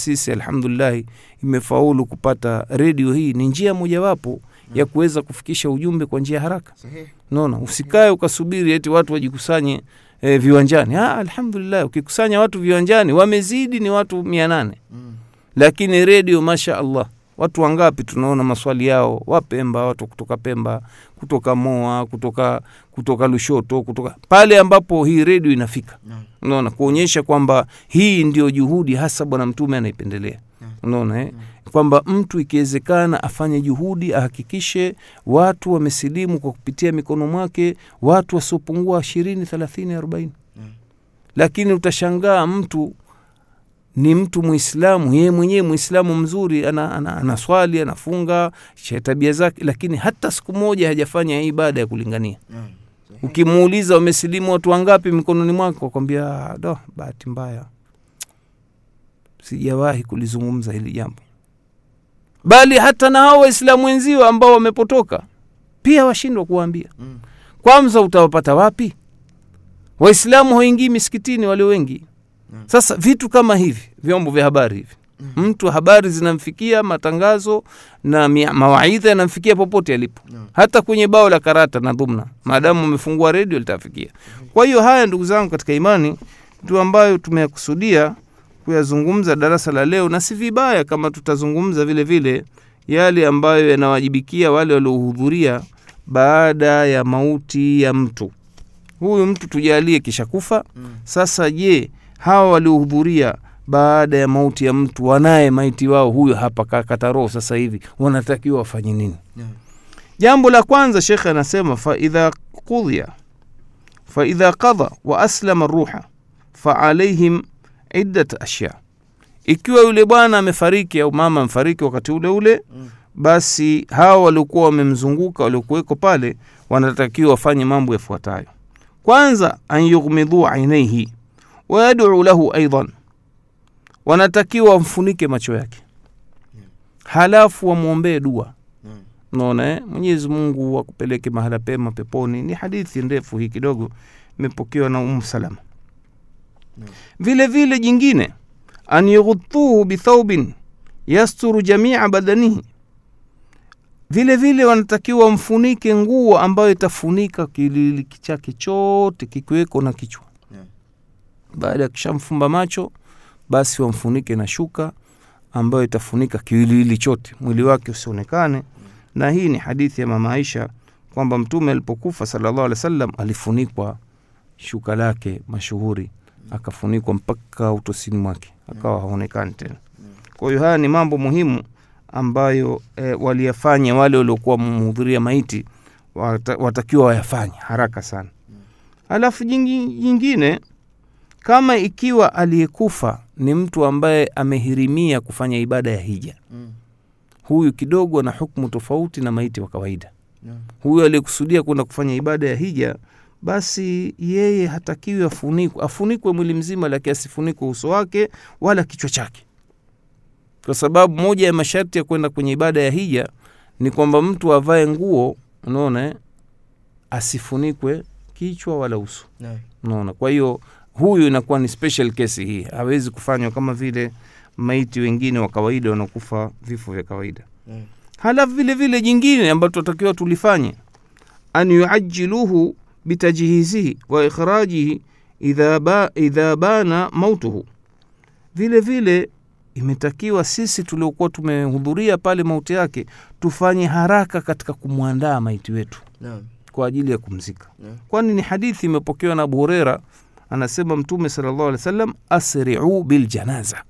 sisi alhamdulillahi imefaulu kupata redio hii. Ni njia mojawapo ya kuweza kufikisha ujumbe kwa njia haraka. Naona usikae ukasubiri eti watu wajikusanye e, viwanjani. Ah, alhamdulillah ukikusanya watu viwanjani wamezidi ni watu mia nane. Mm. lakini redio masha allah watu wangapi tunaona maswali yao? Wapemba watu kutoka pemba kutoka moa kutoka kutoka lushoto kutoka pale ambapo hii redio inafika. Unaona kuonyesha kwamba hii ndio juhudi hasa bwana mtume anaipendelea. Unaona eh? kwamba mtu ikiwezekana afanye juhudi ahakikishe watu wamesilimu kwa kupitia mikono mwake watu wasiopungua ishirini thelathini arobaini. Lakini utashangaa mtu ni mtu mwislamu yeye mwenyewe mwislamu mzuri ana, ana, ana anafunga cha tabia zake lakini hata siku moja hajafanya ibada ya kulingania. Ukimuuliza wamesilimu watu wangapi mikononi mwako wakwambia do bahati mbaya sijawahi kulizungumza hili jambo. Bali hata na hao waislamu wenzio ambao wamepotoka pia washindwa kuwaambia. Mm. kwanza utawapata wapi? Waislamu hawaingii misikitini walio wengi Sasa vitu kama hivi vyombo vya habari hivi Mm. mtu habari zinamfikia matangazo na mawaidha yanamfikia popote alipo Naam. hata kwenye bao la karata na dhumna maadamu umefungua redio litafikia kwa hiyo haya ndugu zangu katika imani ndio ambayo tumeyakusudia kuyazungumza darasa la leo na si vibaya kama tutazungumza vile vile yale ambayo yanawajibikia wale waliohudhuria baada ya mauti ya mtu huyu mtu tujalie kisha kufa Mm. sasa je hawa waliohudhuria baada ya mauti ya mtu wanaye maiti wao huyo hapa kakata roho sasa hivi wanatakiwa wafanye nini yeah. jambo la kwanza shekhe anasema faidha qudhiya faidha qadha wa aslama ruha faalaihim iddat ashya ikiwa yule bwana amefariki au mama amefariki wakati ule ule Mm. basi hawa waliokuwa wamemzunguka waliokuweko pale wanatakiwa wafanye mambo yafuatayo kwanza an yughmidhuu ainaihi wayaduu lahu aidan wanatakiwa wamfunike macho yake. Halafu wamwombee dua. Naona eh? mwenyezi mungu akupeleke mahala pema peponi. Ni hadithi ndefu hii kidogo. Imepokewa na umu salama. Vile vile jingine. An yughuthuhu bithaubin yasturu jamia badanihi. Vile vile wanatakiwa wamfunike nguo ambayo itafunika kilili chake chote kikiweko na kichwa. Baada ya kishamfumba macho basi wamfunike na shuka ambayo itafunika kiwiliwili chote. Mwili wake usionekane. Na hii ni hadithi ya mama aisha kwamba mtume alipokufa sallallahu alaihi wasallam alifunikwa shuka lake mashuhuri akafunikwa mpaka utosini mwake akawa haonekani tena. Kwa haya ni mambo muhimu ambayo e, waliyafanya wale waliokuwa mhudhuria maiti wata, watakiwa wayafanye haraka sana. Alafu jingi, jingine kama ikiwa aliyekufa ni mtu ambaye amehirimia kufanya ibada ya hija Mm. huyu kidogo ana hukmu tofauti na maiti wa kawaida yeah. huyu aliyekusudia kwenda kufanya ibada ya hija basi yeye hatakiwi afunikwe afunikwe mwili mzima lakini asifunikwe uso wake wala kichwa chake kwa sababu moja ya masharti ya kwenda kwenye ibada ya hija ni kwamba mtu avae nguo unaona asifunikwe kichwa wala uso unaona kwa hiyo huyu inakuwa ni special case hii hawezi kufanywa kama vile maiti wengine wa kawaida wanaokufa vifo vya kawaida mm. halafu vile vile jingine ambayo tunatakiwa tulifanye an yuajiluhu bitajhizihi wa ikhrajihi idha, ba, idha bana mautuhu vile vile imetakiwa sisi tuliokuwa tumehudhuria pale mauti yake tufanye haraka katika kumwandaa maiti wetu no. kwa ajili ya kumzika no. kwani ni hadithi imepokewa na abu hureira anasema mtume salllahu alih wa sallam asriu biljanaza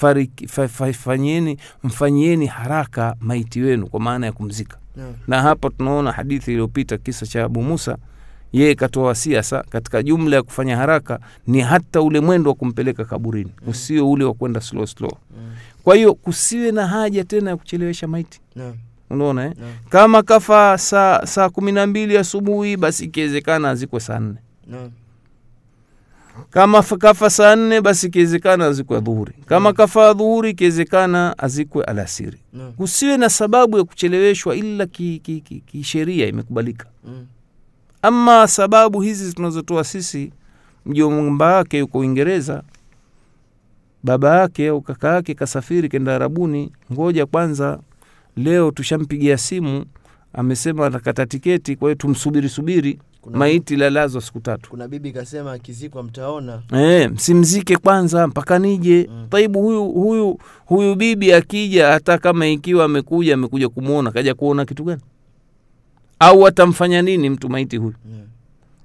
Fariki- fa- fa- fanyeni mfanyieni haraka maiti wenu kwa maana ya kumzika yeah. na hapa tunaona hadithi iliyopita kisa cha abu musa yeye katoa wasia sa katika jumla ya kufanya haraka ni hata ule mwendo wa kumpeleka kaburini usio ule wa kwenda slow slow Mm. kwa hiyo kusiwe na haja tena ya kuchelewesha maiti Naam. unaona eh? Naam. kama kafa saa saa kumi na mbili asubuhi basi ikiwezekana azikwe saa nne Naam. Kama kafa saa nne basi ikiwezekana azikwe dhuhuri kama kafa dhuhuri ikiwezekana azikwe alasiri. Mm. kusiwe na sababu ya kucheleweshwa ila kisheria ki, ki, ki imekubalika. Mm. ama sababu hizi tunazotoa sisi mjomba wake yuko uingereza baba yake au kaka yake kasafiri kenda Arabuni, ngoja kwanza, leo tushampigia simu, amesema atakata tiketi, kwa hiyo tumsubiri subiri, Kuna, maiti lalazwa siku tatu. kuna bibi kasema akizikwa mtaona. E, msimzike kwanza mpaka nije. Mm. Taibu huyu huyu huyu bibi akija, hata kama ikiwa amekuja amekuja kumwona, kaja kuona kitu gani? Au atamfanya nini mtu maiti huyu? Yeah.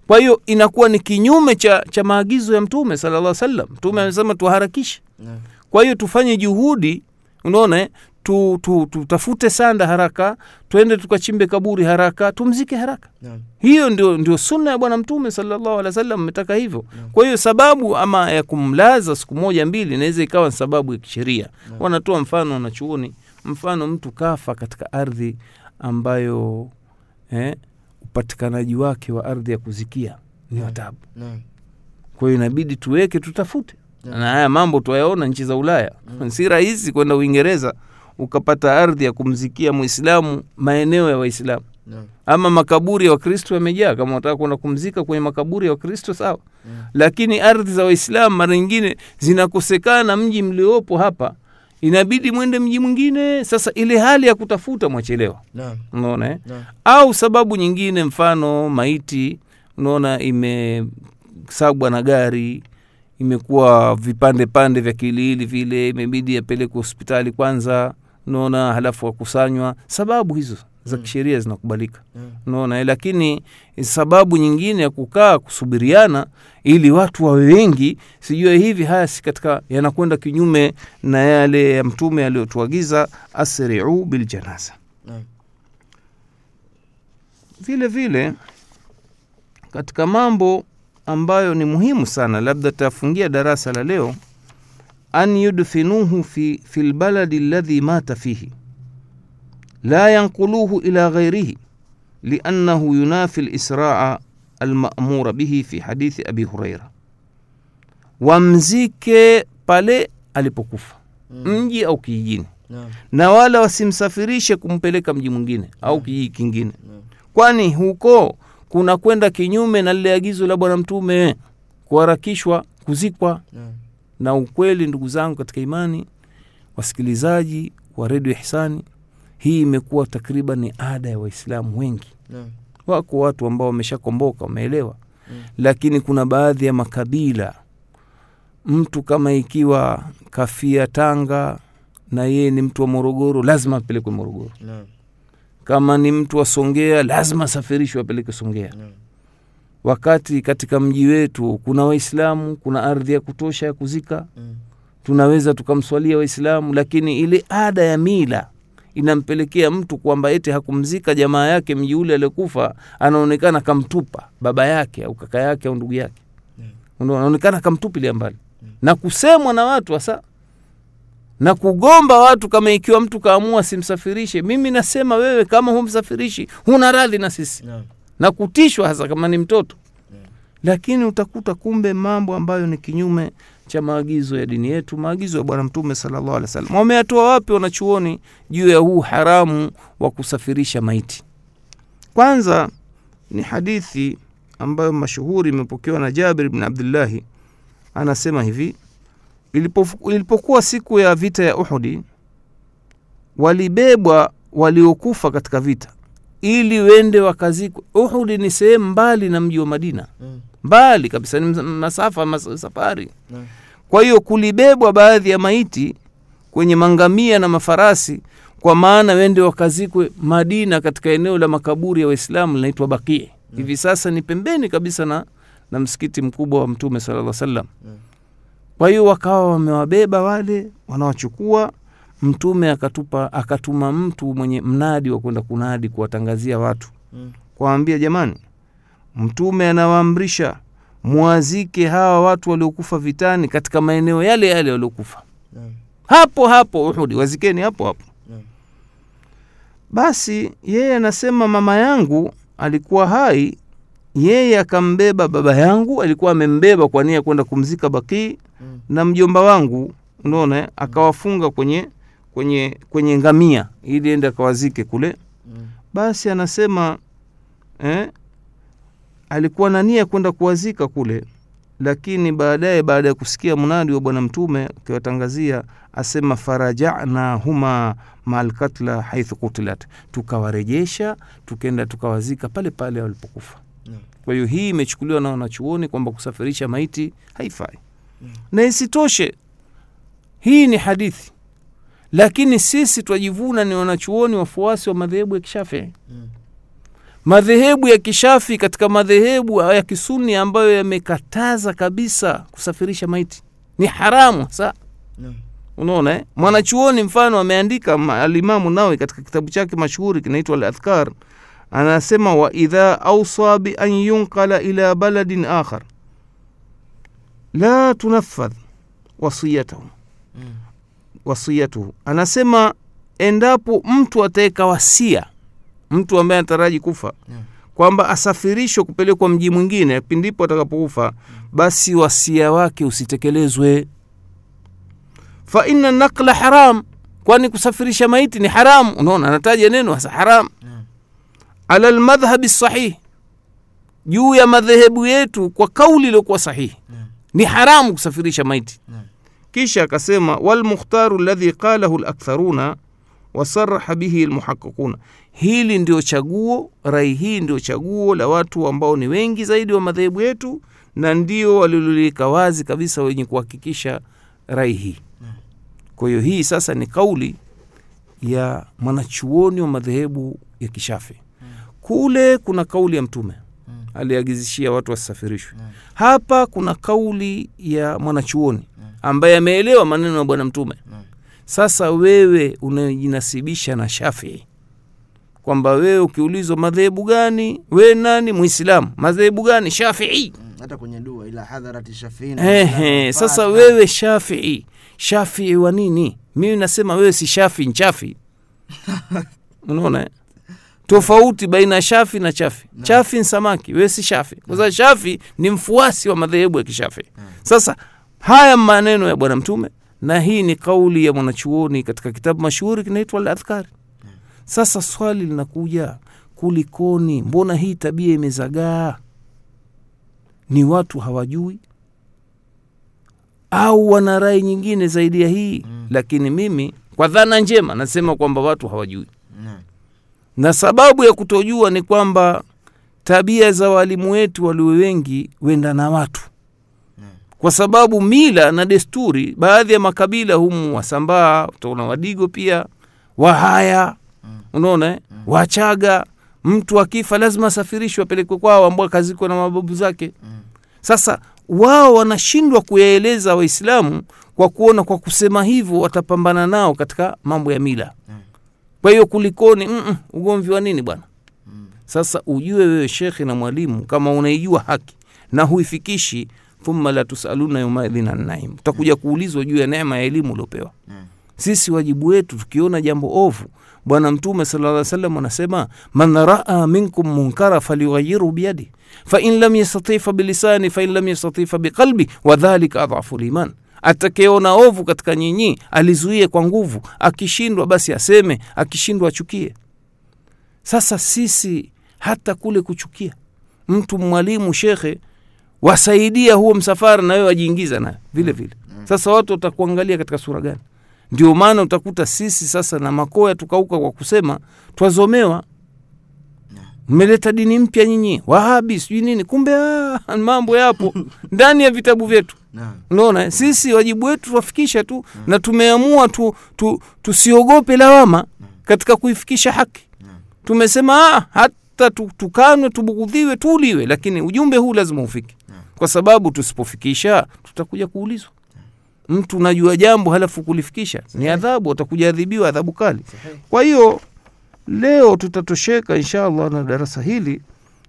Kwa hiyo inakuwa ni kinyume cha, cha maagizo ya Mtume sallallahu alaihi wasallam. Mtume amesema tuharakishe. Yeah. Kwa hiyo tufanye juhudi, unaona tu, tu, tutafute sanda haraka, twende tukachimbe kaburi haraka, tumzike haraka. Yeah. Hiyo ndio, ndio sunna ya Bwana Mtume sallallahu alaihi wasallam, ametaka hivyo. yeah. Kwa hiyo sababu ama ya kumlaza siku moja mbili inaweza ikawa ni sababu ya kisheria. yeah. Wanatoa mfano wanachuoni, mfano mtu kafa katika ardhi ambayo eh, upatikanaji wake wa ardhi ya kuzikia ni watabu. Yeah. Kwa hiyo inabidi tuweke, tutafute yeah. na haya mambo twayaona nchi za Ulaya. Mm. Si rahisi kwenda Uingereza ukapata ardhi ya kumzikia mwislamu maeneo ya Waislamu Yeah. ama makaburi ya Wakristo yamejaa. Kama unataka kwenda kumzika kwenye makaburi ya Wakristo sawa, Yeah. lakini ardhi za Waislamu mara nyingine zinakosekana. Mji mliopo hapa inabidi mwende mji mwingine. Sasa ile hali ya kutafuta mwachelewa, unaona eh? Yeah. au sababu nyingine, mfano maiti, unaona imesagwa na gari, imekuwa vipande pande vya kiliili vile, imebidi apelekwe hospitali kwanza, unaona, halafu wakusanywa. Sababu hizo za Mm. kisheria zinakubalika, naona unaona eh, lakini sababu nyingine ya kukaa kusubiriana ili watu wawe wengi, sijue hivi, haya si katika, yanakwenda kinyume na yale ya Mtume aliyotuagiza asriu biljanaza Yeah. vile vile katika mambo ambayo ni muhimu sana, labda tafungia darasa la leo, an yudfinuhu fi, fi lbaladi ladhi mata fihi. La yanquluhu ila ghairihi liannahu yunafi lisraa almamura bihi fi hadithi abi huraira, wamzike pale alipokufa Mm. mji au kijijini, na wala wasimsafirishe kumpeleka mji mwingine au kijiji kingine. Kwani huko kuna kwenda kinyume na lile agizo la Bwana Mtume kuharakishwa kuzikwa. Na ukweli, ndugu zangu katika imani, wasikilizaji wa redio Ihsani, hii imekuwa takriban ni ada ya Waislamu wengi. Yeah. Wako watu ambao wameshakomboka wameelewa, Mm. lakini kuna baadhi ya makabila, mtu kama ikiwa kafia Tanga na yeye ni mtu wa Morogoro, lazima apelekwe Morogoro. Yeah. Kama ni mtu wa Songea, lazima asafirishwe apelekwe Songea. Yeah. Wakati katika mji wetu kuna Waislamu, kuna ardhi ya kutosha ya kuzika, Mm. tunaweza tukamswalia Waislamu, lakini ile ada ya mila inampelekea mtu kwamba eti hakumzika jamaa yake mji ule aliokufa, anaonekana kamtupa baba yake au kaka yake au ndugu yake, Yeah. Anaonekana kamtupilia mbali Mm. na kusemwa na watu hasa na kugomba watu, kama ikiwa mtu kaamua simsafirishe. Mimi nasema wewe, kama humsafirishi, huna radhi na sisi Yeah. Na kutishwa hasa kama ni mtoto lakini utakuta kumbe mambo ambayo ni kinyume cha maagizo ya dini yetu, maagizo ya Bwana Mtume sallallahu alaihi wasallam. Wameyatoa wapi wanachuoni juu ya huu haramu wa kusafirisha maiti? Kwanza ni hadithi ambayo mashuhuri imepokewa na Jabir bin Abdullahi, anasema hivi: ilipokuwa siku ya vita ya Uhudi, walibebwa waliokufa katika vita ili wende wakazikwe. Uhudi ni sehemu mbali na mji wa Madina, Mm. mbali kabisa, ni masafa masafari Kwa hiyo kulibebwa baadhi ya maiti kwenye mangamia na mafarasi, kwa maana wende wakazikwe Madina, katika eneo la makaburi ya Waislamu linaitwa Bakie. Hivi sasa ni pembeni kabisa na, na msikiti mkubwa wa Mtume sallallahu alaihi wasallam. Kwa hiyo wakawa wamewabeba wale, wanawachukua. Mtume akatupa akatuma mtu mwenye mnadi wa kwenda kunadi kuwatangazia watu Mm. kuwaambia jamani, mtume anawaamrisha mwazike hawa watu waliokufa vitani katika maeneo yale yale waliokufa mm. hapo hapo Uhudi, wazikeni hapo hapo. Yeah. Basi yeye anasema mama yangu alikuwa hai, yeye akambeba baba yangu, alikuwa amembeba kwa nia kwenda kumzika Bakii, Mm. na mjomba wangu, unaona, akawafunga kwenye kwenye kwenye ngamia ili ende akawazike kule. Mm. Basi anasema eh, alikuwa na nia kwenda kuwazika kule, lakini baadaye baada ya kusikia mnadi wa bwana mtume akiwatangazia asema farajana huma maalkatla haithu kutilat tukawarejesha tukenda tukawazika pale pale walipokufa mm. kwa hiyo hii imechukuliwa na wanachuoni kwamba kusafirisha maiti haifai na isitoshe hii ni hadithi lakini sisi twajivuna ni wanachuoni wafuasi wa madhehebu ya kishafii Mm. madhehebu ya kishafi katika madhehebu ya kisuni ambayo yamekataza kabisa kusafirisha maiti ni haramu sa mm. unaona eh? mwanachuoni mfano ameandika ma- alimamu nawe katika kitabu chake mashuhuri kinaitwa ladhkar anasema waidha ausa bian yunkala yunqala ila baladin akhar la tunafadh wasiyatahu. Wasiyatuhu anasema endapo mtu ataweka wasia mtu ambaye anataraji kufa kwamba asafirishwe kupelekwa mji mwingine pindipo atakapokufa basi wasia wake usitekelezwe. Fa inna nakla haram kwani kusafirisha maiti ni haram? Unaona anataja neno hasa haram. Yeah. ala lmadhhabi sahih juu ya madhehebu yetu kwa kauli iliyokuwa sahihi. Yeah. ni haramu kusafirisha maiti. Naam. Kisha akasema walmukhtaru ladhi qalahu laktharuna wasaraha bihi lmuhaqiquna hili ndio chaguo rai hii ndio chaguo la watu ambao ni wengi zaidi wa madhehebu yetu na ndio walilolika wazi kabisa wenye kuhakikisha rai hii. Kwa hiyo hii sasa ni kauli ya mwanachuoni wa madhehebu ya kishafi. Kule kuna kauli ya mtume aliagizishia watu wasafirishwe. Hapa kuna kauli ya mwanachuoni. Ambaye ameelewa maneno ya bwana mtume. Sasa wewe unajinasibisha na shafii kwamba wewe ukiulizwa madhehebu gani? We nani? Mwislamu madhehebu gani? Shafii Mm. hata kwenye dua ila hadharati Shafii. Ehe, sasa wewe shafii shafii wa nini? Mimi nasema wewe si shafii nchafi unaona? Tofauti baina ya shafi na chafi. Naam. chafi ni samaki wewe si shafi. Kwa sababu shafi ni mfuasi wa madhehebu ya kishafi. Sasa haya maneno ya bwana mtume na hii ni kauli ya mwanachuoni katika kitabu mashuhuri kinaitwa al-adhkari sasa swali linakuja kulikoni mbona hii tabia imezagaa ni watu hawajui au wana rai nyingine zaidi ya hii Mm. lakini mimi kwa dhana njema nasema kwamba watu hawajui Mm. na sababu ya kutojua ni kwamba tabia za walimu wetu walio wengi wenda na watu. Kwa sababu mila na desturi baadhi ya makabila humu wasambaa utaona wadigo pia wahaya Mm. unaona eh? wachaga mtu akifa lazima asafirishwe apelekwe kwao ambao kazikwa na mababu zake Mm. sasa wao wanashindwa kuyaeleza waislamu kwa kuona kwa kusema hivyo watapambana nao katika mambo ya mila Mm. kwa hiyo kulikoni ugomvi wa nini bwana Mm. sasa ujue wewe shekhe na mwalimu kama unaijua haki na huifikishi thumma la tusaluna yaumaidhin annaim, utakuja kuulizwa juu ya neema ya elimu uliopewa. Mm. sisi wajibu wetu tukiona jambo ovu bwana mtume sala lla salam anasema man raa minkum munkara falyughayiru biyadi. Fain lam yastati fabilisani fain lam yastati fabiqalbi wadhalika adhafu liman. Atakayeona ovu katika nyinyi alizuie kwa nguvu. Akishindwa basi aseme akishindwa achukie. Sasa sisi hata kule kuchukia. Mtu mwalimu shekhe wasaidia huo msafara na wewe wajiingiza nayo vile vile. Sasa watu watakuangalia katika sura gani. Ndio maana utakuta sisi sasa na makoya tukauka kwa kusema twazomewa. Mmeleta dini mpya nyinyi. Wahabi sijui nini. Kumbe ah, mambo yapo ndani ya vitabu vyetu. Unaona tusi wajibu wetu tuwafikisha tu na tumeamua tu, tu, tusiogope lawama katika kuifikisha haki. Tumesema ah, hata tukanwe tubugudhiwe tuuliwe lakini ujumbe huu lazima ufike. Kwa sababu tusipofikisha tutakuja kuulizwa. Mtu unajua jambo halafu kulifikisha ni adhabu atakuja adhibiwa adhabu kali. Kwa hiyo leo tutatosheka inshallah na darasa hili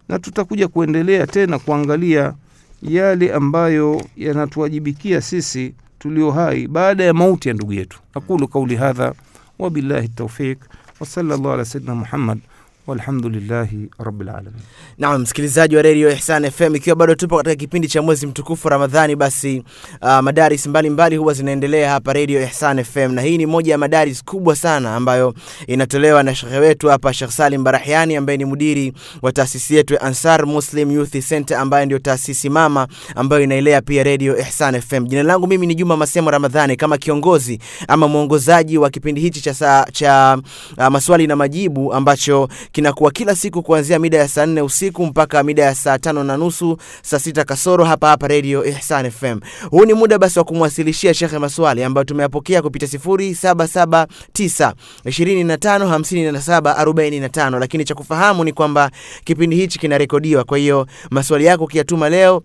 na tutakuja kuendelea tena kuangalia yale ambayo yanatuwajibikia sisi tulio hai baada ya mauti ya ndugu yetu. Aqulu kauli hadha wabillahi taufiq wasala llahu ala sayidina muhammad walhamdulillahi rabbil alamin. Msikilizaji wa redio Ihsan FM, ikiwa bado tupo katika kipindi cha mwezi mtukufu Ramadhani, basi uh, madaris mbalimbali huwa zinaendelea hapa redio Ihsan FM, na hii ni moja ya madaris kubwa sana ambayo inatolewa na shekhe wetu hapa Shekh Salim Barahiani ambaye ni mudiri wa taasisi yetu Ansar Muslim Youth Center ambayo ndio taasisi mama ambayo inaelea pia redio Ihsan FM. Jina langu mimi ni Juma Masemo Ramadhani, kama kiongozi ama mwongozaji wa kipindi hichi cha, cha uh, maswali na majibu ambacho kinakuwa kila siku kuanzia mida ya saa nne usiku mpaka mida ya saa tano na nusu saa sita kasoro hapa hapa redio Ihsan FM. Huu ni muda basi wa kumwasilishia shekhe maswali ambayo tumeyapokea kupitia sifuri saba saba tisa ishirini na tano hamsini na saba arobaini na tano lakini cha kufahamu ni kwamba kipindi hichi kinarekodiwa, kwa hiyo maswali yako ukiyatuma leo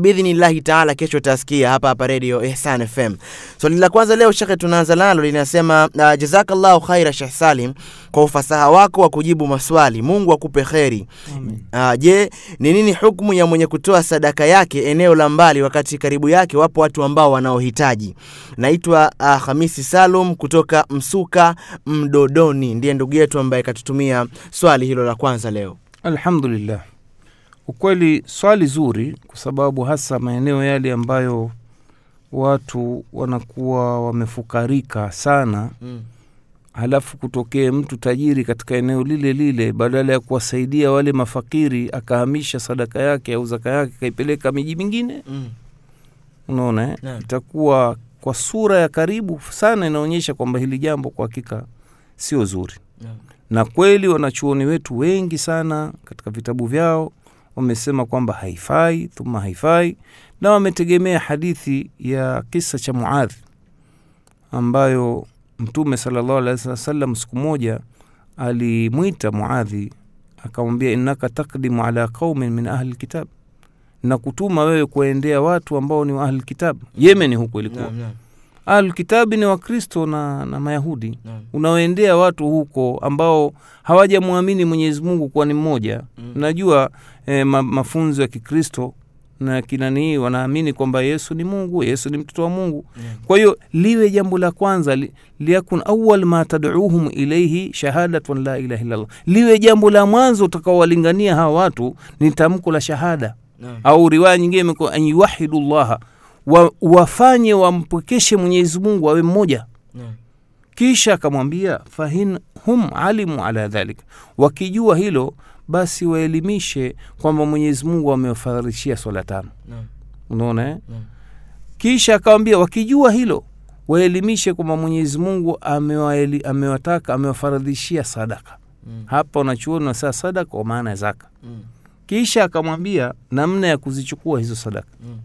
biidhnillahi taala kesho utasikia hapa hapa redio Ihsan FM. Swali la kwanza leo shekhe, tunaanza nalo linasema, uh, jazakallahu khaira Shekh Salim kwa ufasaha wako wa kujibu maswali, Mungu akupe kheri. Uh, je, ni nini hukumu ya mwenye kutoa sadaka yake eneo la mbali wakati karibu yake wapo watu ambao wanaohitaji? Naitwa uh, Hamisi Salum kutoka Msuka Mdodoni, ndiye ndugu yetu ambaye katutumia swali hilo la kwanza leo. Alhamdulillah, ukweli swali zuri, kwa sababu hasa maeneo yale ambayo watu wanakuwa wamefukarika sana, Mm. halafu kutokee mtu tajiri katika eneo lile lile, badala ya kuwasaidia wale mafakiri akahamisha sadaka yake au zaka yake akaipeleka miji mingine, Mm. unaona eh? Itakuwa kwa sura ya karibu sana inaonyesha kwamba hili jambo kwa hakika sio zuri Naam. na kweli wanachuoni wetu wengi sana katika vitabu vyao wamesema kwamba haifai thumma haifai na wametegemea hadithi ya kisa cha muadhi ambayo mtume salllahu wasallam siku moja alimwita muadhi akamwambia innaka takdimu ala qaumin min ahli lkitab na kutuma wewe kuwaendea watu ambao ni wa ahli lkitab yemeni huko ilikuwa. Naam, naam, ahlulkitabi ni wakristo na, na mayahudi mm. unaoendea watu huko ambao hawajamwamini mwenyezi mungu kuwa ni mmoja Mm. najua eh, ma, mafunzo ya kikristo na kinanii wanaamini kwamba yesu ni mungu yesu ni mtoto wa mungu Yeah. kwa hiyo liwe jambo la kwanza li, liyakun awal ma taduuhum ilaihi shahadatun la ilaha illallah liwe jambo la mwanzo utakaowalingania hawa watu ni tamko la shahada Naam. au riwaya nyingine an yuwahidu llaha wa, wafanye wampwekeshe mwenyezi mungu awe mmoja kisha akamwambia fahin hum alimu ala dhalik wakijua hilo basi waelimishe kwamba mwenyezi mungu amewafaradhishia swala tano Naam. unaona eh? Kisha akawambia wakijua hilo waelimishe kwamba mwenyezi mungu amewataka amewafaradhishia sadaka Mm. hapa unachuoni wasaa sadaka kwa maana ya zaka Mm. kisha akamwambia namna ya kuzichukua hizo sadaka Mm.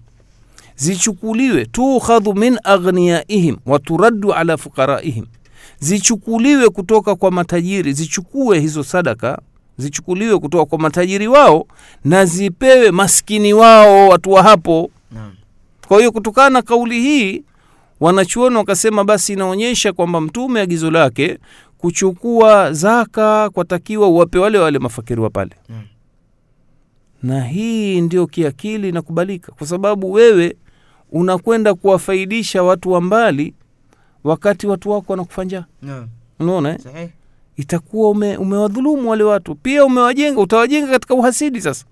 Zichukuliwe tukhadhu min aghniyaihim waturaddu ala fuqaraihim. Zichukuliwe kutoka kwa matajiri zichukue hizo sadaka zichukuliwe kutoka kwa matajiri wao na zipewe maskini wao watu wa hapo. Kwa hiyo kutokana na kauli hii wanachuoni wakasema basi inaonyesha kwamba mtume agizo lake kuchukua zaka kwatakiwa uwape wale wale mafakiri wa pale. Na hii ndio kiakili inakubalika kwa sababu wewe unakwenda kuwafaidisha watu wa mbali wakati watu wako wanakufanja njaa. Naam. unaona eh? Itakuwa ume, umewadhulumu wale watu. Pia umewajenga utawajenga katika uhasidi sasa.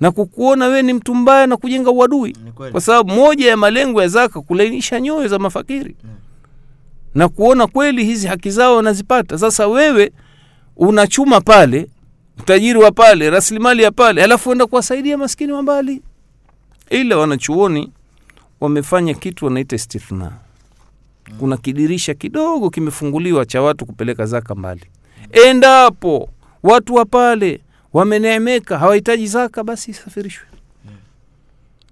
Na kukuona wewe ni mtu mbaya na kujenga uadui. Kwa sababu moja ya malengo ya zaka kulainisha nyoyo za mafakiri. Mm. na kuona kweli hizi haki zao wanazipata. Sasa wewe unachuma pale utajiri wa pale rasilimali ya pale alafu enda kuwasaidia maskini wa mbali ila wanachuoni wamefanya kitu wanaita istithna kuna kidirisha kidogo kimefunguliwa cha watu kupeleka zaka mbali. Endapo watu wa pale wameneemeka hawahitaji zaka basi isafirishwe.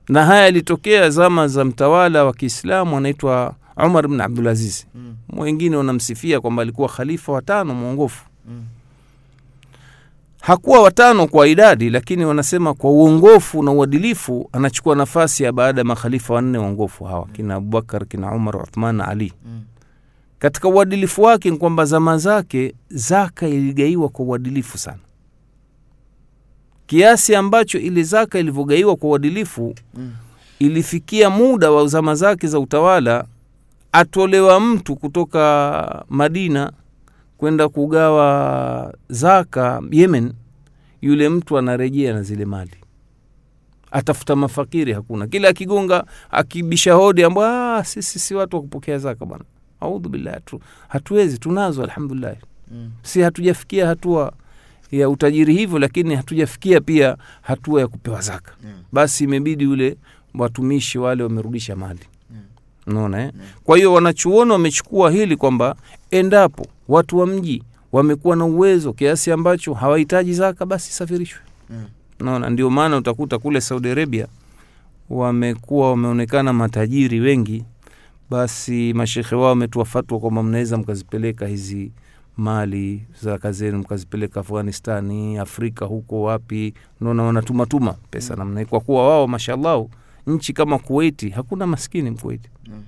Na haya yalitokea zama za mtawala wa kiislamu anaitwa umar bn abdulaziz. Mm. wengine wanamsifia kwamba alikuwa khalifa watano mwongofu. Mm. Hakuwa watano kwa idadi lakini wanasema kwa uongofu na uadilifu anachukua nafasi ya baada ya makhalifa wanne waongofu hawa kina abubakar kina umar uthman na ali Mm. katika uadilifu wake ni kwamba zama zake zaka iligaiwa kwa uadilifu sana kiasi ambacho ile zaka ilivyogaiwa kwa uadilifu Mm. ilifikia muda wa zama zake za utawala atolewa mtu kutoka madina kwenda kugawa zaka yemen yule mtu anarejea na zile mali. Atafuta mafakiri hakuna. Kila akigonga akibisha hodi ambo "Ah, sisi si watu wa kupokea zaka bwana. Audhu billahi tu, hatuwezi tunazo alhamdulillah. Mm. si hatujafikia hatua ya utajiri hivyo lakini hatujafikia pia hatua ya kupewa zaka. Mm. basi imebidi yule watumishi wale wamerudisha mali Unaona eh? kwa hiyo wanachuoni wamechukua hili kwamba endapo watu wa mji wamekuwa na uwezo kiasi ambacho hawahitaji zaka basi safirishwe Mm. naona ndio maana utakuta kule saudi arabia wamekuwa wameonekana matajiri wengi basi mashekhe wao wametoa fatwa kwamba mnaweza mkazipeleka hizi mali zaka zenu mkazipeleka afghanistani afrika huko wapi naona wanatumatuma pesa Mm. namna kwa kuwa wao mashallahu nchi kama kuwaiti hakuna maskini mkuwaiti Mm.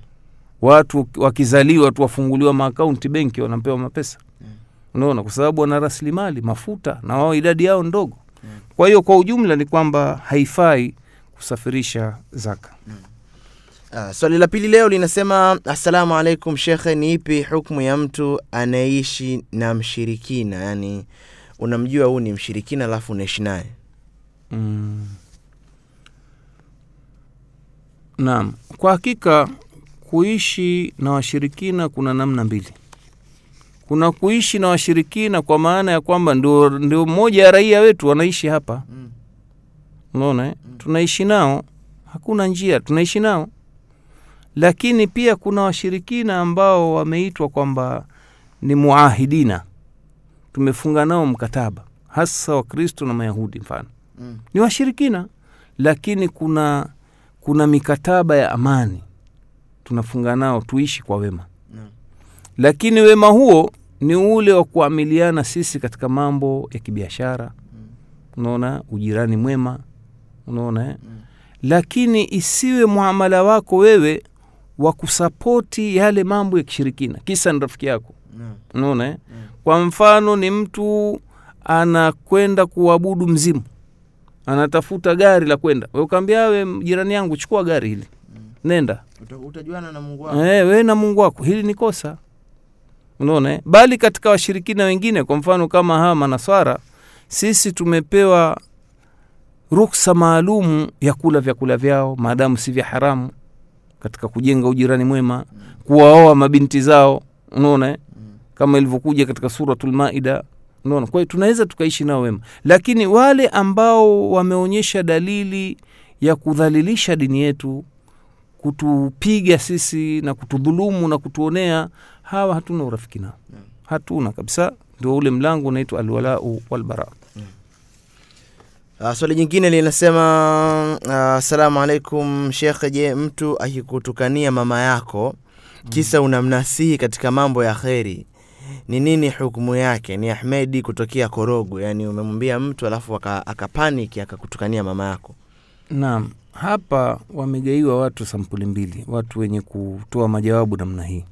watu wakizaliwa tu wafunguliwa maakaunti benki wanapewa mapesa Mm. unaona kwa sababu wana rasilimali mafuta na wao idadi yao ndogo Mm. kwa hiyo kwa ujumla ni kwamba haifai kusafirisha zaka Ah, swali la pili leo linasema assalamu alaikum shekhe ni ipi hukmu ya mtu anayeishi na mshirikina yaani unamjua huu ni mshirikina alafu unaishi naye mm. Naam. Kwa hakika kuishi na washirikina kuna namna mbili. Kuna kuishi na washirikina kwa maana ya kwamba ndio, ndio mmoja ya raia wetu wanaishi hapa. Mm. unaona eh? tunaishi nao. Hakuna njia tunaishi nao. Lakini pia kuna washirikina ambao wameitwa kwamba ni muahidina. Tumefunga nao mkataba hasa wakristo na mayahudi mfano. Mm. ni washirikina. Lakini kuna kuna mikataba ya amani tunafunga nao tuishi kwa wema no. lakini wema huo ni ule wa kuamiliana sisi katika mambo ya kibiashara unaona ujirani mwema unaona eh? Mm. lakini isiwe muamala wako wewe wa kusapoti yale mambo ya kishirikina kisa ni rafiki yako no. unaona eh? Mm. kwa mfano ni mtu anakwenda kuabudu mzimu anatafuta gari la kwenda. We ukaambia we jirani yangu chukua gari hili. Mm. nenda utajuana na mungu e, we na mungu wako. Hili ni kosa. Unaona eh? bali katika washirikina wengine kwa mfano kama hawa manaswara sisi tumepewa ruksa maalumu ya kula vyakula vyao maadamu si vya haramu katika kujenga ujirani mwema kuwaoa mabinti zao. Unaona eh? kama ilivyokuja katika suratul maida unaona? Kwa hiyo tunaweza tukaishi nao wema. Lakini wale ambao wameonyesha dalili ya kudhalilisha dini yetu kutupiga sisi na kutudhulumu na kutuonea hawa hatuna urafiki nao. Mm. hatuna kabisa. Ndio ule mlango unaitwa alwalau walbara. Uh, swali jingine linasema uh, asalamu alaikum shekhe je mtu akikutukania mama yako kisa unamnasihi katika mambo ya kheri ni nini hukumu yake? Ni ahmedi kutokea korogo yani umemwambia mtu alafu akapanik akapaniki akakutukania mama yako. Naam hapa wamegaiwa watu sampuli mbili watu wenye kutoa majawabu namna hii.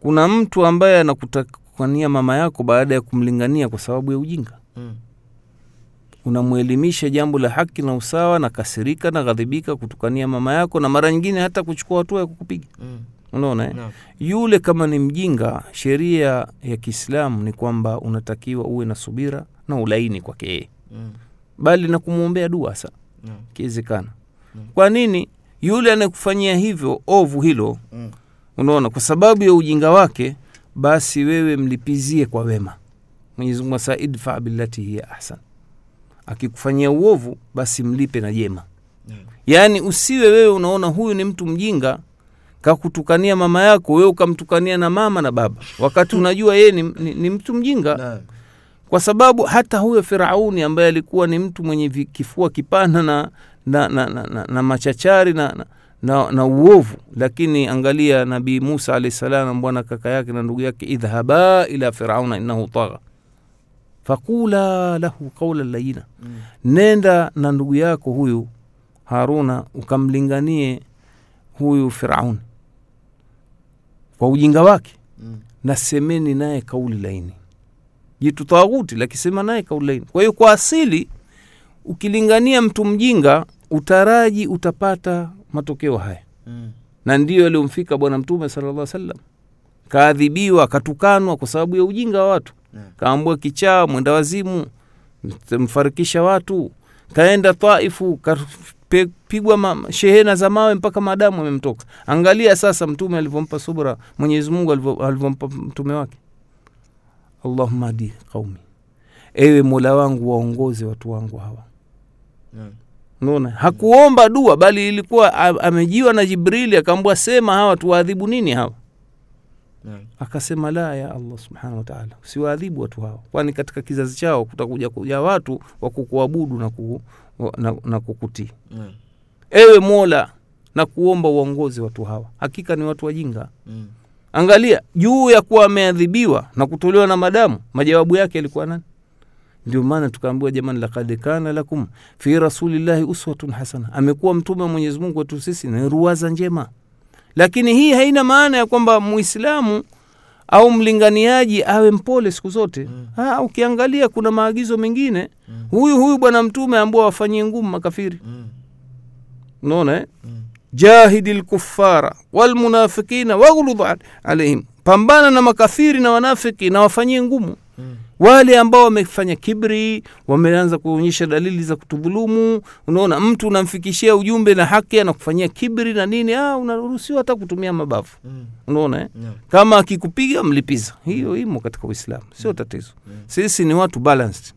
Kuna mtu ambaye anakutukania mama yako baada ya kumlingania kwa sababu ya ujinga. Mm. unamwelimisha jambo la haki na usawa na kasirika na ghadhibika kutukania mama yako na mara nyingine hata kuchukua hatua ya kukupiga. Mm. Unaona eh? No. yule kama ni mjinga sheria ya kiislamu ni kwamba unatakiwa uwe na subira na ulaini kwake yeye Mm. bali na kumwombea dua sa No. kiwezekana Mm. kwa nini yule anayekufanyia hivyo ovu hilo Mm. unaona kwa sababu ya ujinga wake basi wewe mlipizie kwa wema mwenyezimungu asa idfa billati hiya ahsan akikufanyia uovu basi mlipe na jema Mm. yaani usiwe wewe unaona huyu ni mtu mjinga kakutukania mama yako wewe ukamtukania na mama na baba. Wakati unajua yeye ni, ni, ni mtu mjinga. Na. kwa sababu hata huyo firauni ambaye alikuwa ni mtu mwenye kifua kipana na, na, na, na, na, na machachari na, na, na, na uovu. Lakini angalia nabii musa alahi salam bwana kaka yake na ndugu yake idhhaba ila firauna innahu tagha. Fakula lahu qaula layina. Mm. nenda na ndugu yako huyu haruna ukamlinganie huyu firauni kwa ujinga wake. Mm. nasemeni naye kauli laini. Jitu taghuti lakisema naye kauli laini. Kwa hiyo kwa asili ukilingania mtu mjinga utaraji utapata matokeo haya. Mm. na ndiyo yaliyomfika bwana mtume sala llah salam kaadhibiwa katukanwa kwa sababu ya ujinga wa watu. Yeah. kaambua kichaa mwenda wazimu mfarikisha watu kaenda taifu kapigwa ma- shehena za mawe mpaka madamu amemtoka. Angalia sasa mtume alivyompa subra mwenyezi mungu alivyompa mtume wake. Allahuma hdi qaumi. Ewe mola wangu waongoze watu wangu hawa. Unaona? Hakuomba dua bali ilikuwa amejiwa na jibrili akaambwa, sema hawa tuwaadhibu nini hawa? Yeah. akasema la ya allah subhanahu wataala usiwaadhibu watu hao kwani katika kizazi chao kutakuja kuja watu wa kukuabudu na, kuku, na, na kukutii. Naam. Ewe mola na kuomba uongozi watu hawa hakika ni watu wajinga Mm. angalia juu ya kuwa ameadhibiwa na kutolewa na madamu majawabu yake yalikuwa nani ndio maana tukaambiwa jamani lakad kana lakum fi rasulillahi uswatun hasana amekuwa mtume wa mwenyezi mungu wetu sisi ni ruwaza njema lakini hii haina maana ya kwamba muislamu au mlinganiaji awe mpole siku zote Mm. ha, ukiangalia kuna maagizo mengine Mm. huyu huyu bwana mtume ambao wafanyie ngumu makafiri Mm. Unaona eh? Mm. jahidi lkufara walmunafikina waghludh al- alaihim pambana na makafiri na wanafiki na wafanyie ngumu Mm. wale ambao wamefanya kibri wameanza kuonyesha dalili za kutudhulumu unaona mtu unamfikishia ujumbe na haki anakufanyia kibri na nini ah, unaruhusiwa hata kutumia mabavu Mm. unaona eh? yeah. kama akikupiga mlipiza hiyo imo katika uislamu sio tatizo sisi ni watu balanced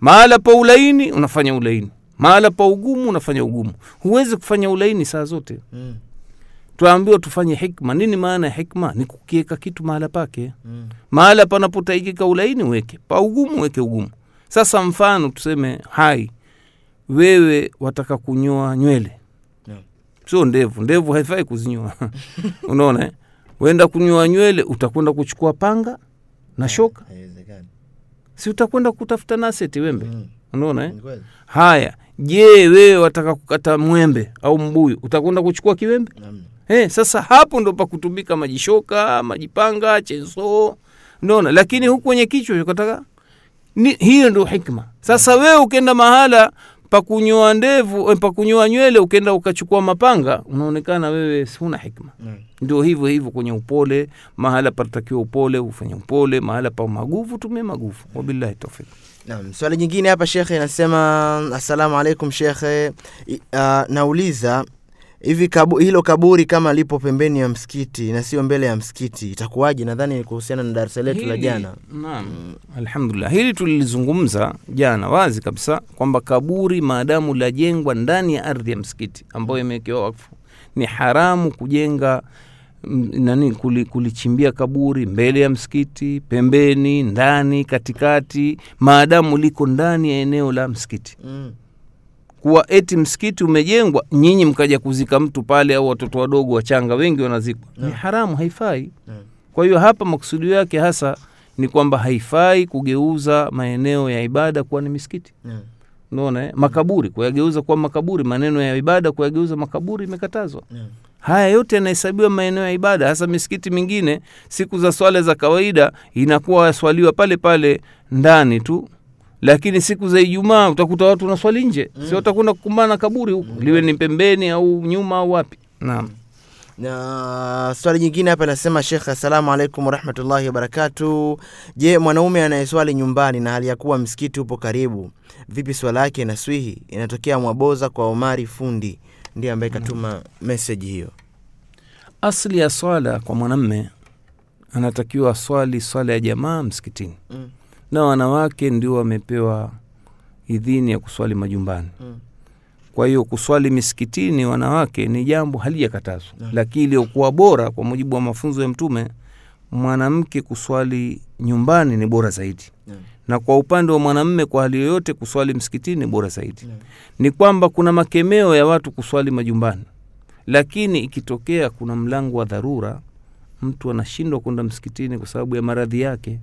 mahala pa ulaini unafanya ulaini mahala pa ugumu unafanya ugumu. Huwezi kufanya ulaini saa zote. Mm. tunaambiwa tufanye hikma. Nini maana ya hikma? Ni kukiweka kitu mahala pake. Mm. mahala panapotaikika ulaini weke pa ugumu weke ugumu. Sasa mfano tuseme hai. Wewe wataka kunyoa nywele. Yeah. sio ndevu. Ndevu haifai kuzinyoa. Unaona eh? wenda kunyoa nywele utakwenda kuchukua panga na shoka. si utakwenda kutafuta naseti wembe? Mm. unaona eh? Haya je wewe wataka kukata mwembe au mbuyu? Utakwenda kuchukua kiwembe? Naam. Eh, sasa hapo ndo pakutumika majishoka majipanga chensoo naona lakini huku kwenye kichwa kataka hiyo ndo hikma. Sasa wewe ukenda mahala pakunyoa ndevu eh, pakunyoa nywele ukenda ukachukua mapanga unaonekana wewe huna hikma. Mm. ndio hivyo hivyo kwenye upole mahala patakiwa upole ufanye upole mahala pa maguvu tumie maguvu. Wabillahi tawfik Naam, swali jingine hapa shekhe inasema assalamu alaikum shekhe. Ah, nauliza hivi kabu, hilo kaburi kama lipo pembeni ya msikiti na sio mbele ya msikiti itakuwaje? Nadhani ni kuhusiana na darasa letu la jana. Naam, alhamdulillah. Hili tulilizungumza jana wazi kabisa kwamba kaburi maadamu lajengwa ndani ya ardhi ya msikiti ambayo imewekewa wakfu, ni haramu kujenga mm, nani kuli, kulichimbia kaburi mbele ya msikiti, pembeni, ndani, katikati, maadamu liko ndani ya eneo la msikiti Mm. kuwa eti msikiti umejengwa nyinyi mkaja kuzika mtu pale au watoto wadogo wachanga wengi wanazikwa ni haramu haifai Naam. kwa hiyo hapa makusudio yake hasa ni kwamba haifai kugeuza maeneo ya ibada kuwa ni misikiti Naam. unaona eh? makaburi kuyageuza kuwa makaburi maneno ya ibada kuyageuza makaburi imekatazwa Naam. Haya yote yanahesabiwa maeneo ya ibada hasa misikiti mingine. Siku za swala za kawaida inakuwa yaswaliwa pale pale ndani tu. Lakini siku za ijumaa utakuta watu wanaswali nje. Mm. si watakwenda kukumbana na kaburi huku liwe ni pembeni au nyuma au wapi? Naam. Na swali jingine hapa inasema shekh assalamu alaikum warahmatullahi wabarakatu je mwanaume anayeswali nyumbani na hali ya kuwa msikiti upo karibu vipi swala yake inaswihi? Inatokea mwaboza kwa omari fundi ndiye ambaye katuma meseji hiyo asli ya swala kwa mwanamme anatakiwa swali swala ya jamaa msikitini Mm. na wanawake ndio wamepewa idhini ya kuswali majumbani Mm. kwa hiyo kuswali misikitini wanawake ni jambo halijakatazwa mm. lakini iliyokuwa bora kwa mujibu wa mafunzo ya mtume mwanamke kuswali nyumbani ni bora zaidi Naam. Na kwa upande wa mwanamme kwa hali yoyote kuswali msikitini ni bora zaidi yeah. ni kwamba kuna makemeo ya watu kuswali majumbani lakini ikitokea kuna mlango wa dharura mtu anashindwa kwenda msikitini kwa sababu ya maradhi yake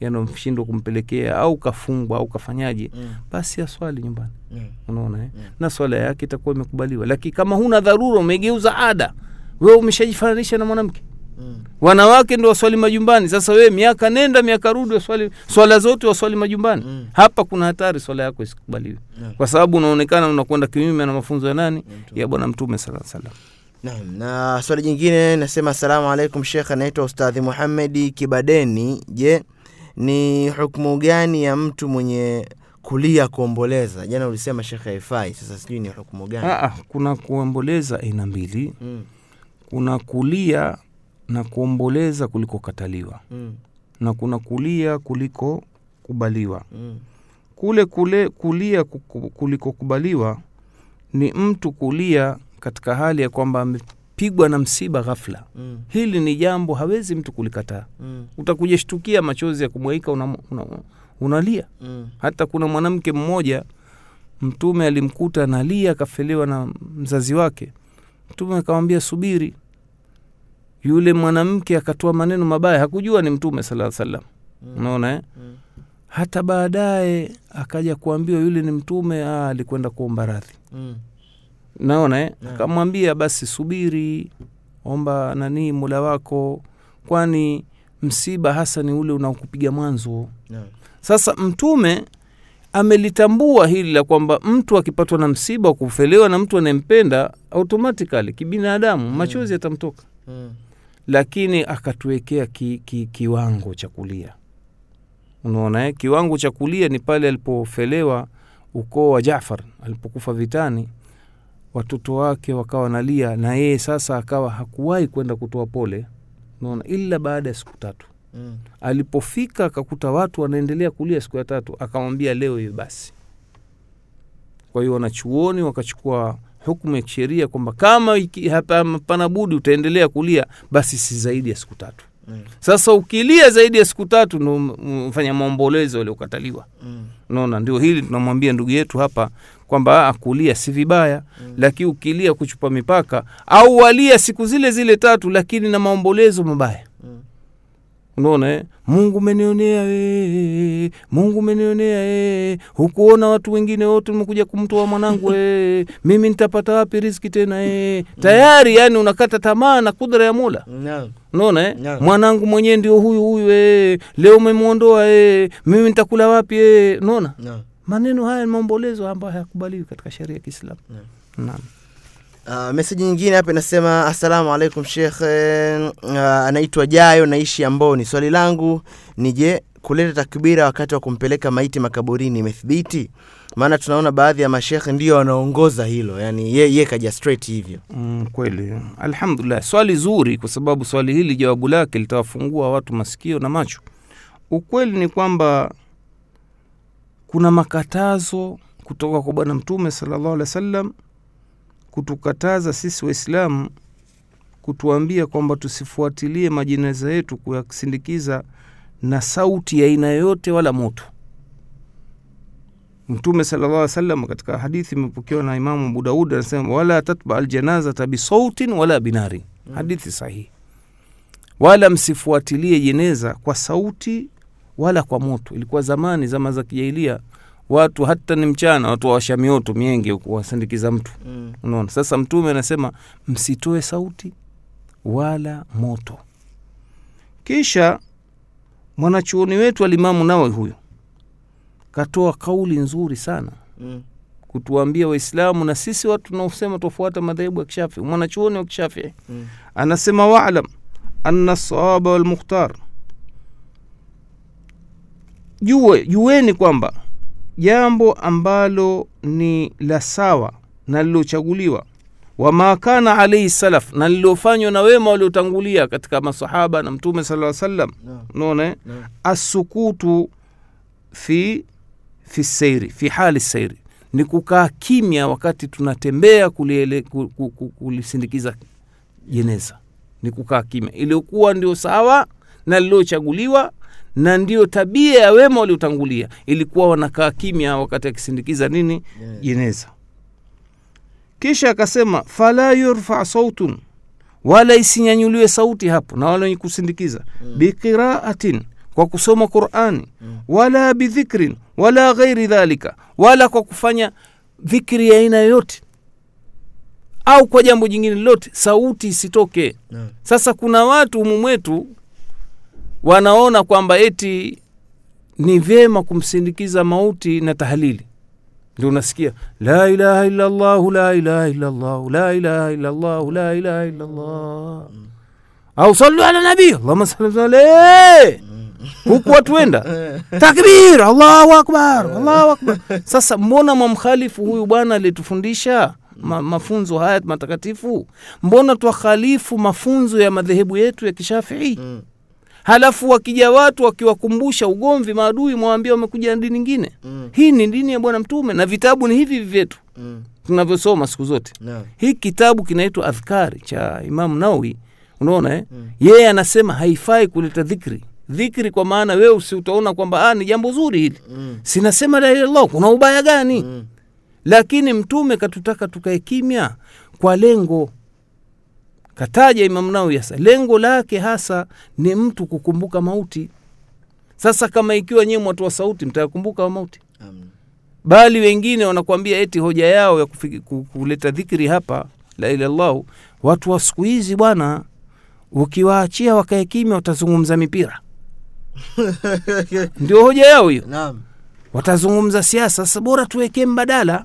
yanamshindwa kumpelekea au kafungwa au kafanyaje Mm. basi aswali nyumbani mm. unaona eh? Mm. na swala yake itakuwa imekubaliwa lakini kama huna dharura umegeuza ada wewe umeshajifananisha na mwanamke Mm. wanawake ndo waswali majumbani sasa wewe miaka nenda miaka rudi waswali swala zote waswali majumbani Mm. hapa kuna hatari swala yako isikubaliwe yeah. kwa sababu unaonekana unakwenda kinyume na mafunzo ya nani Mtume. ya bwana mtume sala salam Naam, na swali jingine nasema asalamu alaikum Sheikh, anaitwa Ustadhi Muhamedi Kibadeni. Je, ni hukumu gani ya mtu mwenye kulia kuomboleza? Jana ulisema Sheikh haifai, sasa sijui ni hukumu gani? Aa, kuna kuomboleza aina mbili Mm, kuna kulia na kuomboleza kulikokataliwa mm, na kuna kulia kuliko kubaliwa. Mm, kule kule kulia kuliko kulikokubaliwa ni mtu kulia katika hali ya kwamba amepigwa na msiba ghafla. Mm, hili ni jambo hawezi mtu kulikataa mm, utakujashtukia machozi ya kumwaika una, una, unalia. Mm, hata kuna mwanamke mmoja mtume alimkuta analia akafelewa na mzazi wake. Mtume akamwambia subiri yule mwanamke akatoa maneno mabaya hakujua ni mtume sala salam mm, unaona eh? mm, hata baadaye akaja kuambiwa yule ni mtume ah, alikwenda kuomba radhi. Mm, naona eh? Naam. akamwambia basi subiri omba nanii mula wako kwani msiba hasa ni ule unaokupiga mwanzo. Yeah. sasa mtume amelitambua hili la kwamba mtu akipatwa na msiba wa kufelewa na mtu anayempenda automatikali kibinadamu machozi yatamtoka. Mm, lakini akatuwekea ki, ki, kiwango cha kulia. Unaona eh? kiwango cha kulia ni pale alipofelewa ukoo wa jafar alipokufa vitani. Watoto wake wakawa nalia na yeye sasa akawa hakuwahi kwenda kutoa pole. Unaona ila baada ya siku tatu. Mm, alipofika akakuta watu wanaendelea kulia siku ya tatu akamwambia leo hiyo basi. Kwa hiyo wanachuoni wakachukua hukumu ya kisheria kwamba kama hapana budi utaendelea kulia basi si zaidi ya siku tatu. Mm, sasa ukilia zaidi ya siku tatu ndo mfanya maombolezo waliokataliwa mm, naona ndio hili tunamwambia ndugu yetu hapa kwamba ah, kulia si vibaya. Mm. lakini ukilia kuchupa mipaka au walia siku zile zile tatu lakini na maombolezo mabaya unaona eh? mungu umenionea we mungu umenionea e hukuona watu wengine wote umekuja kumtoa mwanangu e mimi nitapata wapi riski tena e tayari yani unakata tamaa na kudra ya mola naam, unaona eh? Mwanangu mwenyewe ndio huyu huyu e leo umemwondoa e mimi nitakula wapi e unaona? Maneno haya ni maombolezo ambayo hayakubaliwi katika sheria ya kiislamu. Naam Uh, meseji nyingine hapa inasema assalamu alaikum shekh uh, anaitwa jayo naishi amboni. Swali langu ni je kuleta takbira wakati wa kumpeleka maiti makaburini imethibiti? Maana tunaona baadhi ya mashekhe ndio wanaongoza hilo yani ye, ye kaja straight hivyo. Mm, kweli. Alhamdulillah swali zuri kwa sababu swali hili jawabu lake litawafungua watu masikio na macho. Ukweli ni kwamba kuna makatazo kutoka kwa bwana mtume salllahu alehi wa sallam kutukataza sisi waislamu kutuambia kwamba tusifuatilie majineza yetu kuyasindikiza na sauti ya aina yoyote wala moto. Mtume sala llah salam katika hadithi imepokewa na imamu abu daud anasema wala tatba aljanazata bisautin wala binarin Mm. hadithi sahihi. Wala msifuatilie jeneza kwa sauti wala kwa moto. Ilikuwa zamani zama za kijailia watu hata ni mchana watu wawasha mioto mienge kuwasindikiza mtu mm. unaona sasa mtume anasema msitoe sauti wala moto kisha mwanachuoni wetu alimamu nawe huyu katoa kauli nzuri sana Mm. kutuambia waislamu na sisi watu tunaosema tufuata madhehebu ya kishafi mwanachuoni wa kishafi Mm. anasema walam anna sawaba walmukhtar jue jueni kwamba jambo ambalo ni la sawa na lilochaguliwa wama kana alaihi salaf na lilofanywa na wema waliotangulia katika masahaba na mtume sala salam Naam. unaona no. no. asukutu fi fi seiri fi hali seiri ni kukaa kimya wakati tunatembea kulisindikiza jeneza ni kukaa kimya iliyokuwa ndio sawa na liliochaguliwa na ndio tabia ya wema waliotangulia. Ilikuwa wanakaa kimya wakati akisindikiza nini? Yeah. jeneza. Kisha akasema fala yurfa sautun. Wala isinyanyuliwe sauti hapo na wala wenye kusindikiza. Mm. biqiraatin kwa kusoma qurani. Mm. wala bidhikrin wala ghairi dhalika. Wala kwa kufanya dhikri ya aina yoyote. Au kwa jambo jingine lolote sauti isitoke. Mm. sasa kuna watu humu mwetu wanaona kwamba eti ni vyema kumsindikiza mauti na tahlili. Ndio unasikia la ilaha illallahu la ilaha illallahu la ilaha illallahu la ilaha illallah. Au sallu ala nabii allahuma salli huku watu wenda takbir allahu akbar allahu akbar. Sasa mbona mwamkhalifu huyu bwana aliyetufundisha ma, mafunzo haya matakatifu? Mbona twakhalifu mafunzo ya madhehebu yetu ya kishafii? Mm. Halafu wakija watu wakiwakumbusha ugomvi maadui mwawambia wamekuja na dini nyingine Mm. hii ni dini ya bwana mtume na vitabu ni hivi vyetu Mm. tunavyosoma siku zote no. hii kitabu kinaitwa adhkari cha imamu nawi unaona eh? Mm. yeye anasema haifai kuleta dhikri dhikri kwa maana wewe usi utaona kwamba ah, ni jambo zuri hili Mm. sinasema la kuna ubaya gani Mm. lakini mtume katutaka tukae kimya kwa lengo kataja imamu Nawawi hasa. Lengo lake hasa ni mtu kukumbuka mauti. Sasa kama ikiwa nyewe mwatu wa sauti mtayakumbuka mauti? Amen. bali wengine wanakuambia eti hoja yao ya kufiki, kuleta dhikri hapa la ilallahu watu wa siku hizi bwana ukiwaachia wakae kimya watazungumza mipira. Ndio hoja yao hiyo. Watazungumza siasa sasa bora tuwekee mbadala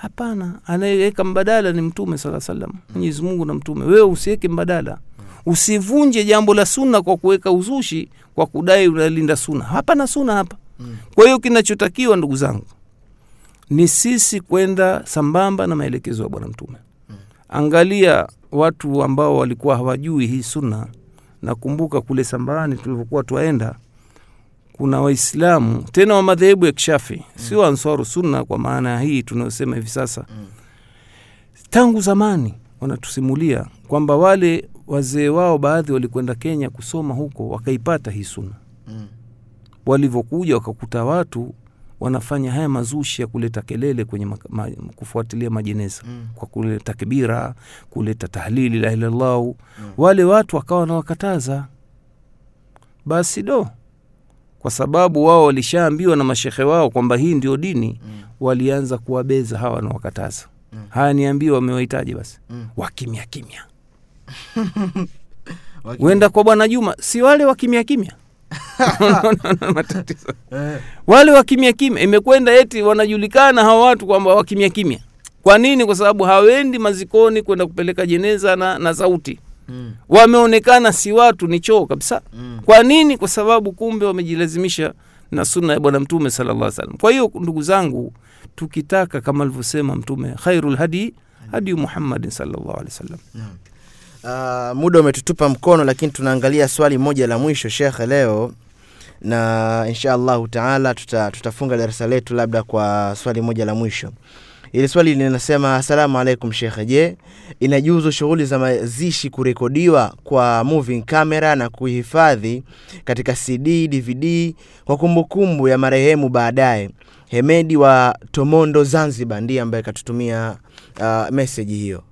hapana anayeweka mbadala ni mtume saa salam mwenyezi mungu na mtume. Wewe usiweke mbadala. Usivunje jambo la sunna kwa kuweka uzushi kwa kudai unalinda sunna. Hapana suna hapa. Mm. kwa hiyo kinachotakiwa ndugu zangu ni sisi kwenda sambamba na maelekezo ya bwana mtume. Angalia watu ambao walikuwa hawajui hii sunna. Nakumbuka kule sambarani tulivyokuwa twaenda kuna waislamu tena wa madhehebu ya kishafi sio ansaru sunna kwa maana hii tunayosema hivi sasa. Mm. tangu zamani wanatusimulia kwamba wale wazee wao baadhi walikwenda kenya kusoma huko wakaipata hii sunna. Mm. walivyokuja wakakuta watu wanafanya haya mazushi ya kuleta kelele kwenye ma, ma, kufuatilia majeneza. Mm. kwa kuleta kibira kuleta tahlili la ilallahu wale watu wakawa wanawakataza. Basi do kwa sababu wao walishaambiwa na mashekhe wao kwamba hii ndio dini Mm. walianza kuwabeza hawa wanawakataza Mm. haya niambie wamewahitaji basi? Mm. wakimya kimya. Wenda kwa bwana juma si wale wakimya kimya? Matatizo. Eh. wale wakimya kimya kimya imekwenda eti wanajulikana hawa watu kwamba wakimya kimya. Kwa nini? Kwa sababu hawendi mazikoni kwenda kupeleka jeneza na, na sauti Mm. wameonekana si watu ni choo kabisa. Mm. kwa nini? Kwa sababu kumbe wamejilazimisha na sunna ya bwana mtume sallallahu salam kwa hiyo ndugu zangu tukitaka kama alivyosema mtume khairu lhadi hadi muhammadin sallallahu alaihi wasallam. Uh, muda umetutupa mkono lakini tunaangalia swali moja la mwisho shekhe leo. Na insha allahu taala tuta, tutafunga darasa letu labda kwa swali moja la mwisho ili swali linasema asalamu alaikum shekhe. Je inajuzu shughuli za mazishi kurekodiwa kwa moving camera na kuhifadhi katika cd dvd kwa kumbukumbu ya marehemu baadaye? Hemedi wa tomondo zanzibar ndiye ambaye katutumia uh, meseji hiyo.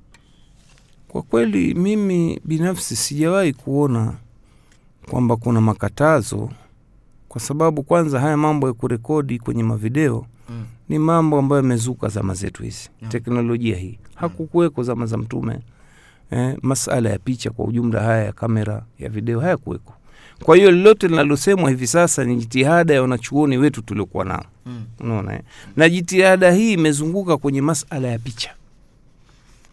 Kwa kweli mimi binafsi sijawahi kuona kwamba kuna makatazo kwa sababu kwanza haya mambo ya kurekodi kwenye mavideo Mm. ni mambo ambayo yamezuka zama zetu hizi Yeah. teknolojia hii hakukuweko zama za mtume eh, masala ya picha kwa ujumla haya ya kamera ya video hayakuweko kwa hiyo lolote linalosemwa hivi sasa ni jitihada ya wanachuoni wetu tuliokuwa nao Mm. unaona eh? na jitihada hii imezunguka kwenye masala ya picha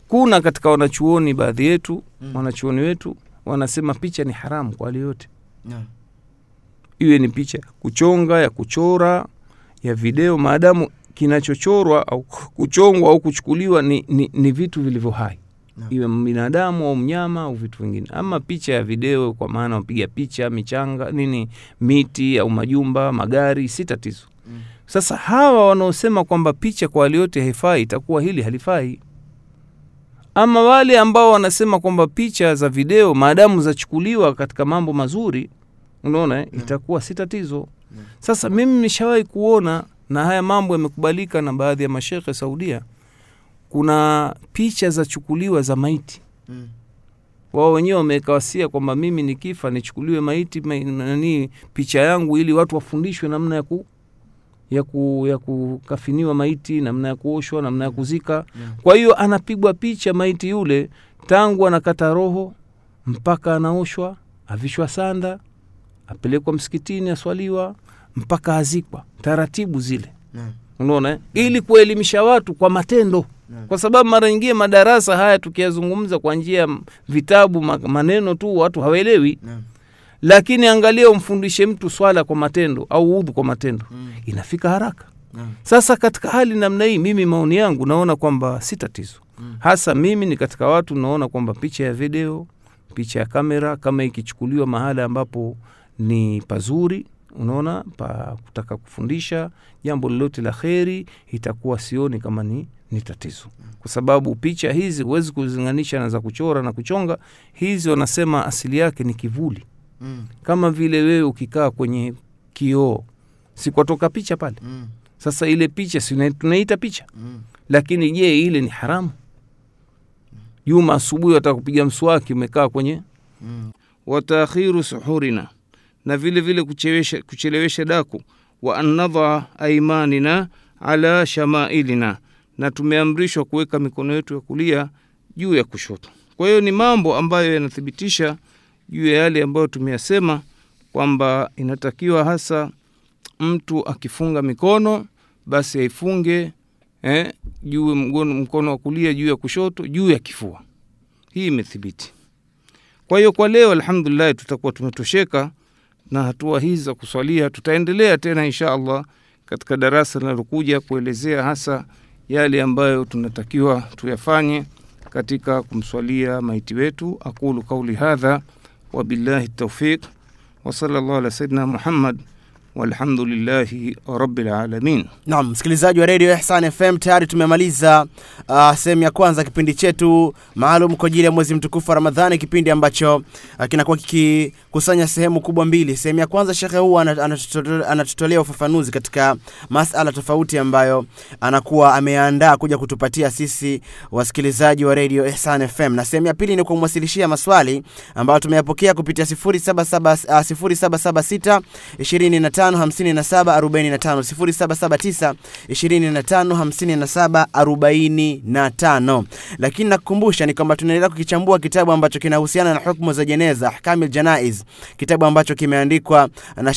kuna katika wanachuoni baadhi yetu Mm. wanachuoni wetu wanasema picha ni haramu kwa hali yote Yeah. iwe ni picha kuchonga ya kuchora ya video maadamu kinachochorwa au kuchongwa au kuchukuliwa ni, ni, ni vitu vilivyo hai no. iwe binadamu au mnyama au vitu vingine ama picha ya video kwa maana wapiga picha michanga nini miti au majumba magari si tatizo Mm. sasa hawa wanaosema kwamba picha kwa hali yote haifai itakuwa hili halifai ama wale ambao wanasema kwamba picha za video maadamu zachukuliwa katika mambo mazuri unaona itakuwa si tatizo. Sasa mimi nishawahi kuona na haya mambo yamekubalika na baadhi ya mashekhe saudia kuna picha zachukuliwa za maiti Mm. wao wenyewe wameweka wasia kwamba mimi nikifa nichukuliwe maiti ma, nani picha yangu ili watu wafundishwe namna ya ku ya, ku, ya kukafiniwa maiti namna ya kuoshwa namna ya kuzika Yeah. kwa hiyo anapigwa picha maiti yule tangu anakata roho mpaka anaoshwa avishwa sanda apelekwa msikitini aswaliwa mpaka azikwa. Taratibu zile. Unaona eh? ili kuwaelimisha watu kwa matendo. Kwa sababu mara nyingine madarasa haya tukiyazungumza kwa njia ya vitabu maneno tu watu hawaelewi. Lakini angalia umfundishe mtu swala kwa matendo au udhu kwa matendo. Inafika haraka. Mm. sasa katika hali namna hii mimi maoni yangu naona kwamba si tatizo. Hasa mimi ni katika watu naona kwamba picha ya video picha ya kamera kama ikichukuliwa mahala ambapo ni pazuri unaona pa kutaka kufundisha jambo lolote la kheri itakuwa sioni kama ni, ni tatizo kwa sababu picha hizi huwezi kuzinganisha na za kuchora na kuchonga hizi wanasema asili yake ni kivuli Mm. kama vile wewe ukikaa kwenye kioo sikwatoka picha pale Mm. sasa ile picha si tunaita picha Mm. lakini je ile ni haramu juma asubuhi wataka kupiga mswaki umekaa kwenye Mm. wataakhiru suhurina na vile vile kuchelewesha, kuchelewesha daku. Wa annadha aimanina ala shamailina. Na tumeamrishwa kuweka mikono yetu ya kulia juu ya kushoto. Kwa hiyo ni mambo ambayo yanathibitisha juu ya yale ambayo tumeyasema kwamba inatakiwa hasa mtu akifunga mikono basi aifunge eh, juu mkono wa kulia juu ya kushoto juu ya kifua. Hii imethibiti. Kwa hiyo kwa leo alhamdulillah tutakuwa tumetosheka na hatua hizi za kuswalia tutaendelea tena insha allah katika darasa linalokuja kuelezea hasa yale ambayo tunatakiwa tuyafanye katika kumswalia maiti wetu. Aqulu qauli hadha wabillahi taufiq wasala llahu ala sayidina muhammad walhamdulillahi rabbil alamin Naam, msikilizaji wa redio Ihsan FM, tayari tumemaliza uh, sehemu ya kwanza kipindi chetu maalum kwa ajili ya mwezi mtukufu wa Ramadhani, kipindi ambacho uh, kinakuwa kikikusanya sehemu kubwa mbili. Sehemu ya kwanza, shekhe anatuto- anatutolea ufafanuzi katika masala tofauti ambayo anakuwa ameandaa kuja kutupatia sisi wasikilizaji wa redio Ihsan FM, na sehemu ya pili ni kumwasilishia maswali ambayo tumeyapokea kupitia 0777 uh, 0776 25 57 45 0779 25 57 45. Lakini nakukumbusha ni kwamba tunaendelea kukichambua kitabu ambacho kinahusiana na hukumu za jeneza, ahkamil janaiz, kitabu ambacho kimeandikwa na